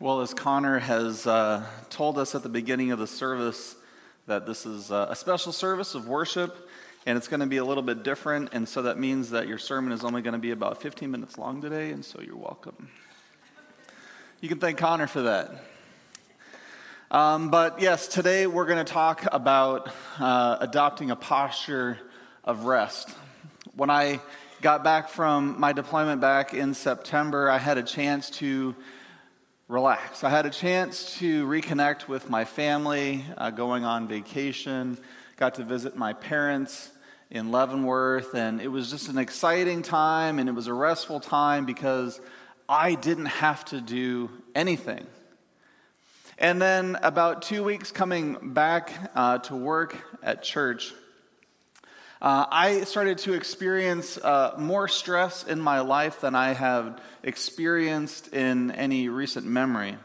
Well, as Connor has uh, told us at the beginning of the service, that this is uh, a special service of worship and it's going to be a little bit different. And so that means that your sermon is only going to be about 15 minutes long today, and so you're welcome. You can thank Connor for that. Um, but yes, today we're going to talk about uh, adopting a posture of rest. When I got back from my deployment back in September, I had a chance to relax. I had a chance to reconnect with my family, uh, going on vacation, got to visit my parents in Leavenworth, and it was just an exciting time and it was a restful time because I didn't have to do anything. And then, about two weeks coming back uh, to work at church, uh, I started to experience uh, more stress in my life than I have experienced in any recent memory.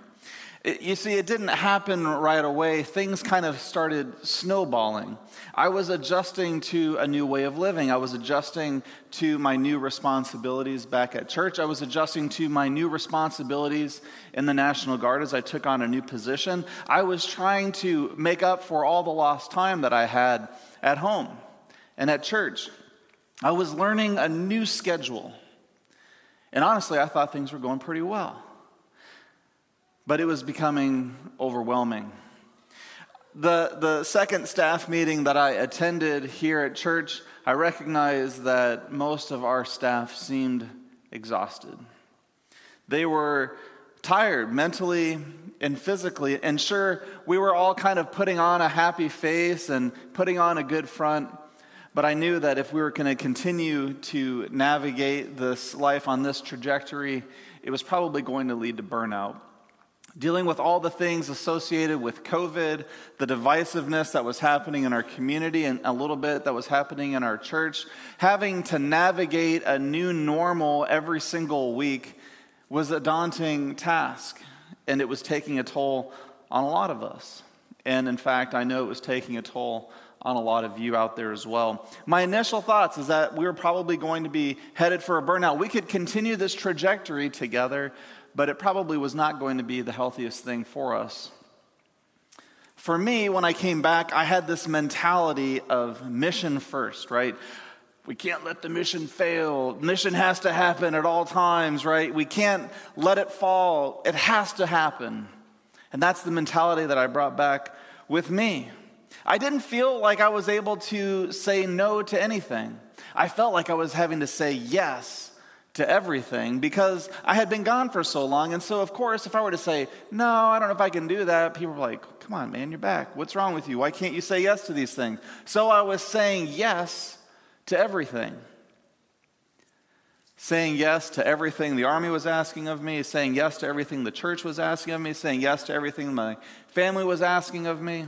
It, you see, it didn't happen right away. Things kind of started snowballing. I was adjusting to a new way of living. I was adjusting to my new responsibilities back at church. I was adjusting to my new responsibilities in the National Guard as I took on a new position. I was trying to make up for all the lost time that I had at home and at church. I was learning a new schedule. And honestly, I thought things were going pretty well. But it was becoming overwhelming. The, the second staff meeting that I attended here at church, I recognized that most of our staff seemed exhausted. They were tired mentally and physically. And sure, we were all kind of putting on a happy face and putting on a good front. But I knew that if we were going to continue to navigate this life on this trajectory, it was probably going to lead to burnout. Dealing with all the things associated with COVID, the divisiveness that was happening in our community, and a little bit that was happening in our church, having to navigate a new normal every single week was a daunting task. And it was taking a toll on a lot of us. And in fact, I know it was taking a toll on a lot of you out there as well. My initial thoughts is that we were probably going to be headed for a burnout. We could continue this trajectory together, but it probably was not going to be the healthiest thing for us. For me, when I came back, I had this mentality of mission first, right? We can't let the mission fail. Mission has to happen at all times, right? We can't let it fall. It has to happen. And that's the mentality that I brought back with me. I didn't feel like I was able to say no to anything. I felt like I was having to say yes to everything because I had been gone for so long. And so, of course, if I were to say, no, I don't know if I can do that, people were like, come on, man, you're back. What's wrong with you? Why can't you say yes to these things? So I was saying yes to everything. Saying yes to everything the army was asking of me, saying yes to everything the church was asking of me, saying yes to everything my family was asking of me.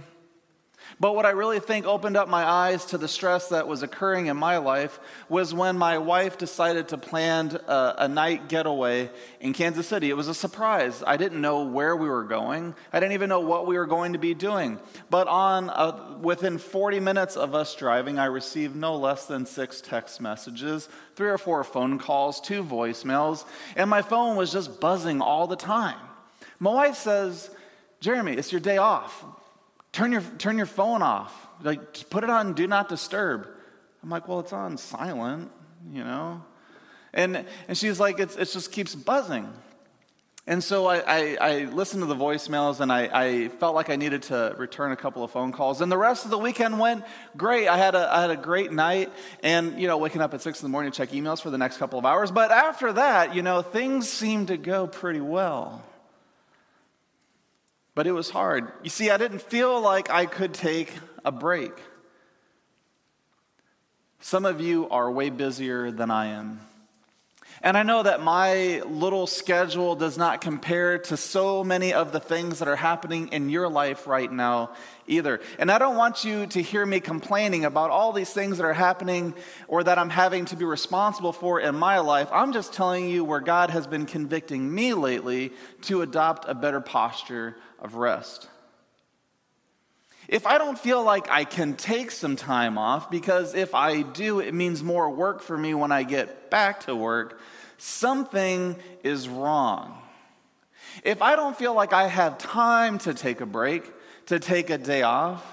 But what I really think opened up my eyes to the stress that was occurring in my life was when my wife decided to plan a, a, night getaway in Kansas City. It was a surprise. I didn't know where we were going. I didn't even know what we were going to be doing. But on a, within 40 minutes of us driving, I received no less than six text messages, three or four phone calls, two voicemails, and my phone was just buzzing all the time. My wife says, Jeremy, it's your day off. Turn your, turn your phone off. Like, put it on do not disturb. I'm like, well, it's on silent, you know? And, and she's like, it's, it just keeps buzzing. And so I, I, I, listened to the voicemails and I, I, felt like I needed to return a couple of phone calls. And the rest of the weekend went great. I had a, I had a great night and, you know, waking up at six in the morning to check emails for the next couple of hours. But after that, you know, things seemed to go pretty well but it was hard. You see, I didn't feel like I could take a break. Some of you are way busier than I am. And I know that my little schedule does not compare to so many of the things that are happening in your life right now either. And I don't want you to hear me complaining about all these things that are happening or that I'm having to be responsible for in my life. I'm just telling you where God has been convicting me lately to adopt a better posture of rest. If I don't feel like I can take some time off, because if I do, it means more work for me when I get back to work, something is wrong. If I don't feel like I have time to take a break, to take a day off,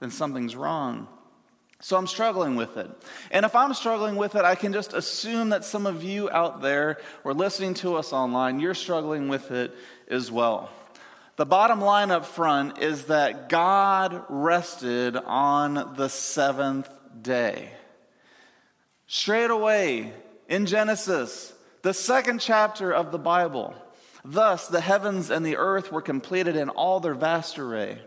then something's wrong. So I'm struggling with it. And if I'm struggling with it, I can just assume that some of you out there or listening to us online, you're struggling with it as well. The bottom line up front is that God rested on the seventh day. Straight away in Genesis, the second chapter of the Bible. Thus, the heavens and the earth were completed in all their vast array.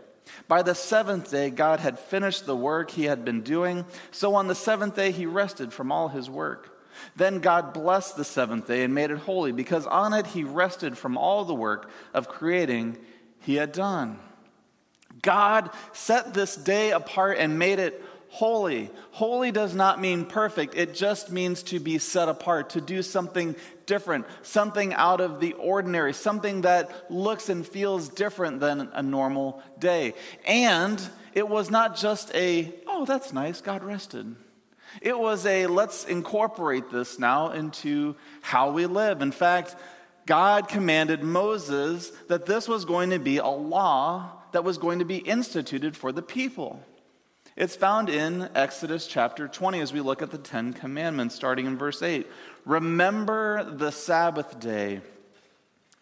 By the seventh day, God had finished the work he had been doing. So on the seventh day, he rested from all his work. Then God blessed the seventh day and made it holy, because on it he rested from all the work of creating he had done. God set this day apart and made it holy. Holy does not mean perfect, it just means to be set apart, to do something different, something out of the ordinary, something that looks and feels different than a normal day. And it was not just a, oh, that's nice, God rested. It was a, let's incorporate this now into how we live. In fact, God commanded Moses that this was going to be a law that was going to be instituted for the people. It's found in Exodus chapter 20 as we look at the Ten Commandments, starting in verse 8. Remember the Sabbath day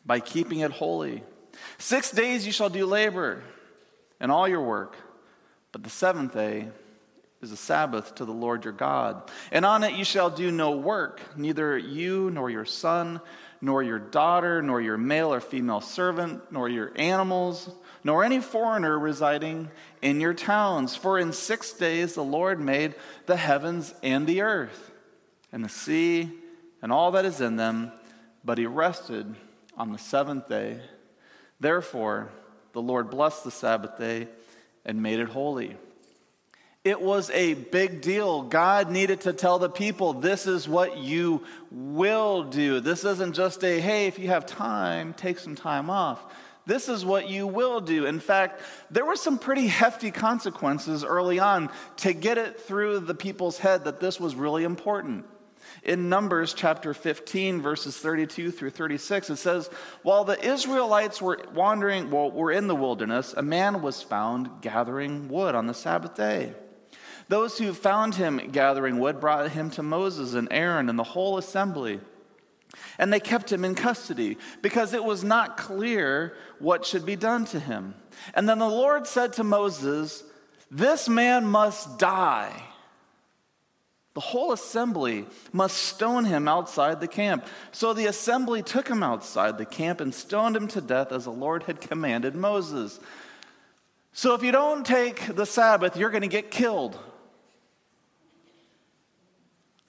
by keeping it holy. Six days you shall do labor and all your work, but the seventh day is a Sabbath to the Lord your God. And on it you shall do no work, neither you nor your son, nor your daughter, nor your male or female servant, nor your animals nor any foreigner residing in your towns. For in six days the Lord made the heavens and the earth, and the sea, and all that is in them, but he rested on the seventh day. Therefore, the Lord blessed the Sabbath day and made it holy. It was a big deal. God needed to tell the people, this is what you will do. This isn't just a, hey, if you have time, take some time off. This is what you will do. In fact, there were some pretty hefty consequences early on to get it through the people's head that this was really important. In Numbers chapter 15, verses 32 through 36, it says, While the Israelites were wandering, well, were in the wilderness, a man was found gathering wood on the Sabbath day. Those who found him gathering wood brought him to Moses and Aaron and the whole assembly. And they kept him in custody because it was not clear what should be done to him. And then the Lord said to Moses, This man must die. The whole assembly must stone him outside the camp. So the assembly took him outside the camp and stoned him to death as the Lord had commanded Moses. So if you don't take the Sabbath, you're going to get killed.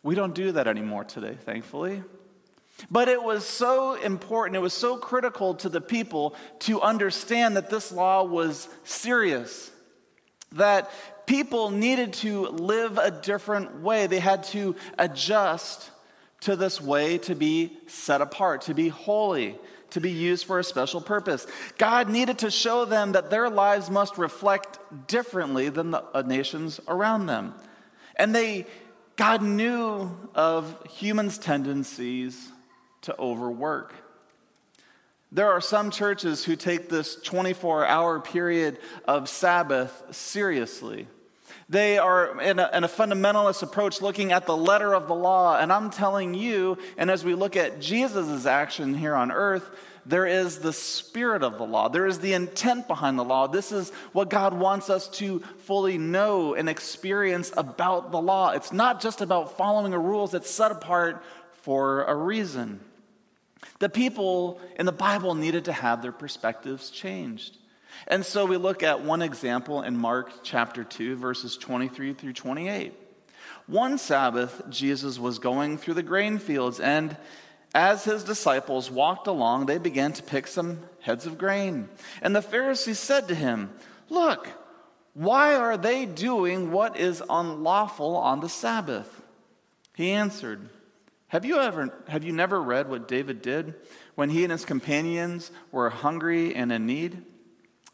We don't do that anymore today, thankfully. But it was so important, it was so critical to the people to understand that this law was serious, that people needed to live a different way. They had to adjust to this way to be set apart, to be holy, to be used for a special purpose. God needed to show them that their lives must reflect differently than the uh, nations around them. And they God knew of humans' tendencies to overwork. There are some churches who take this 24 hour period of Sabbath seriously. They are in a, in a, fundamentalist approach looking at the letter of the law. And I'm telling you, and as we look at Jesus' action here on earth, there is the spirit of the law. There is the intent behind the law. This is what God wants us to fully know and experience about the law. It's not just about following a rules that's set apart for a reason. The people in the Bible needed to have their perspectives changed. And so we look at one example in Mark chapter 2, verses 23 through 28. One Sabbath, Jesus was going through the grain fields, and as his disciples walked along, they began to pick some heads of grain. And the Pharisees said to him, Look, why are they doing what is unlawful on the Sabbath? He answered, have you ever have you never read what David did when he and his companions were hungry and in need?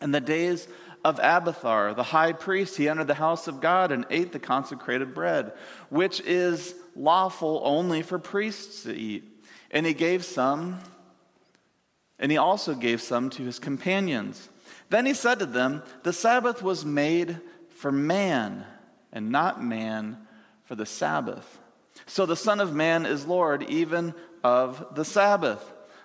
In the days of Abiathar, the high priest, he entered the house of God and ate the consecrated bread, which is lawful only for priests to eat. And he gave some and he also gave some to his companions. Then he said to them, The Sabbath was made for man, and not man for the Sabbath. So the Son of Man is Lord even of the Sabbath.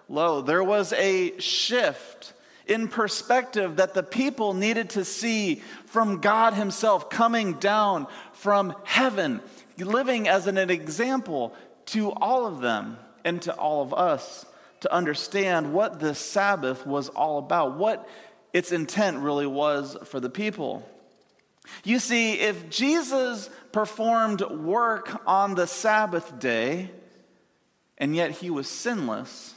Lo, there was a shift in perspective that the people needed to see from God Himself coming down from heaven, living as an example to all of them and to all of us to understand what this Sabbath was all about, what its intent really was for the people. You see, if Jesus performed work on the Sabbath day, and yet he was sinless,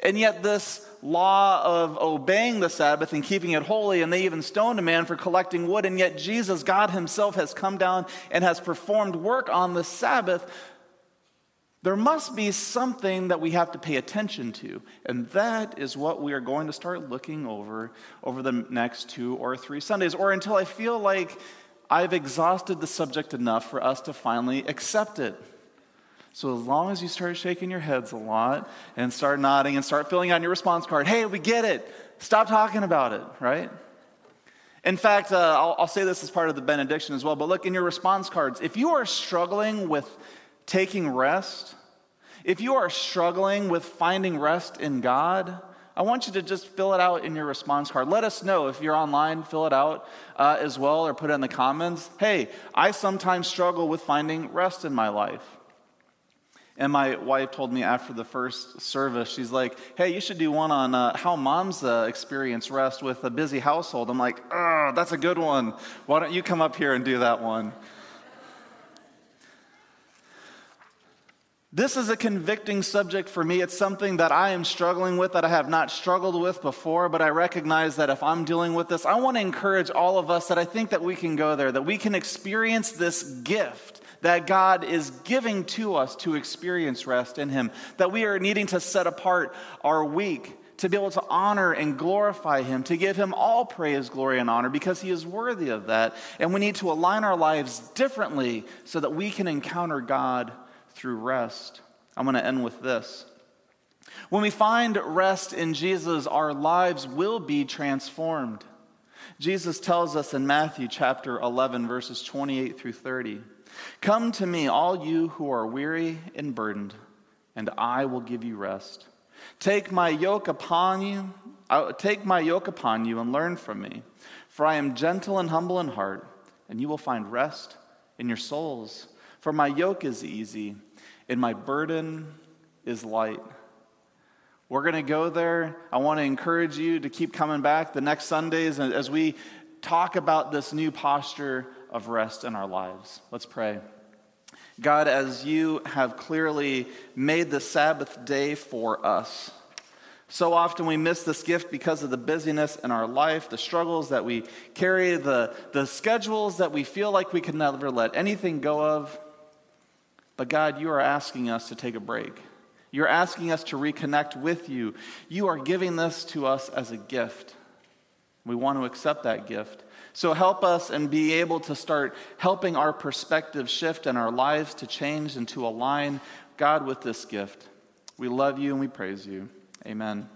and yet this law of obeying the Sabbath and keeping it holy, and they even stoned a man for collecting wood, and yet Jesus, God Himself, has come down and has performed work on the Sabbath, there must be something that we have to pay attention to. And that is what we are going to start looking over over the next two or three Sundays, or until I feel like I've exhausted the subject enough for us to finally accept it. So, as long as you start shaking your heads a lot and start nodding and start filling out your response card, hey, we get it. Stop talking about it, right? In fact, uh, I'll, I'll say this as part of the benediction as well, but look in your response cards. If you are struggling with taking rest, if you are struggling with finding rest in God, I want you to just fill it out in your response card. Let us know if you're online, fill it out uh, as well, or put it in the comments. Hey, I sometimes struggle with finding rest in my life. And my wife told me after the first service, she's like, hey, you should do one on uh, how moms uh, experience rest with a busy household. I'm like, oh, that's a good one. Why don't you come up here and do that one? This is a convicting subject for me. It's something that I am struggling with, that I have not struggled with before, but I recognize that if I'm dealing with this, I want to encourage all of us that I think that we can go there, that we can experience this gift that God is giving to us to experience rest in Him, that we are needing to set apart our week to be able to honor and glorify Him, to give Him all praise, glory, and honor because He is worthy of that. And we need to align our lives differently so that we can encounter God through rest. I'm going to end with this. When we find rest in Jesus, our lives will be transformed. Jesus tells us in Matthew chapter 11, verses 28 through 30 Come to me, all you who are weary and burdened, and I will give you rest. Take my yoke upon you, uh, take my yoke upon you and learn from me, for I am gentle and humble in heart, and you will find rest in your souls. For my yoke is easy and my burden is light. We're going to go there. I want to encourage you to keep coming back the next Sundays as we talk about this new posture of rest in our lives. Let's pray. God, as you have clearly made the Sabbath day for us, so often we miss this gift because of the busyness in our life, the struggles that we carry, the, the schedules that we feel like we can never let anything go of. But God, you are asking us to take a break. You're asking us to reconnect with you. You are giving this to us as a gift. We want to accept that gift. So help us and be able to start helping our perspective shift and our lives to change and to align God with this gift. We love you and we praise you. Amen.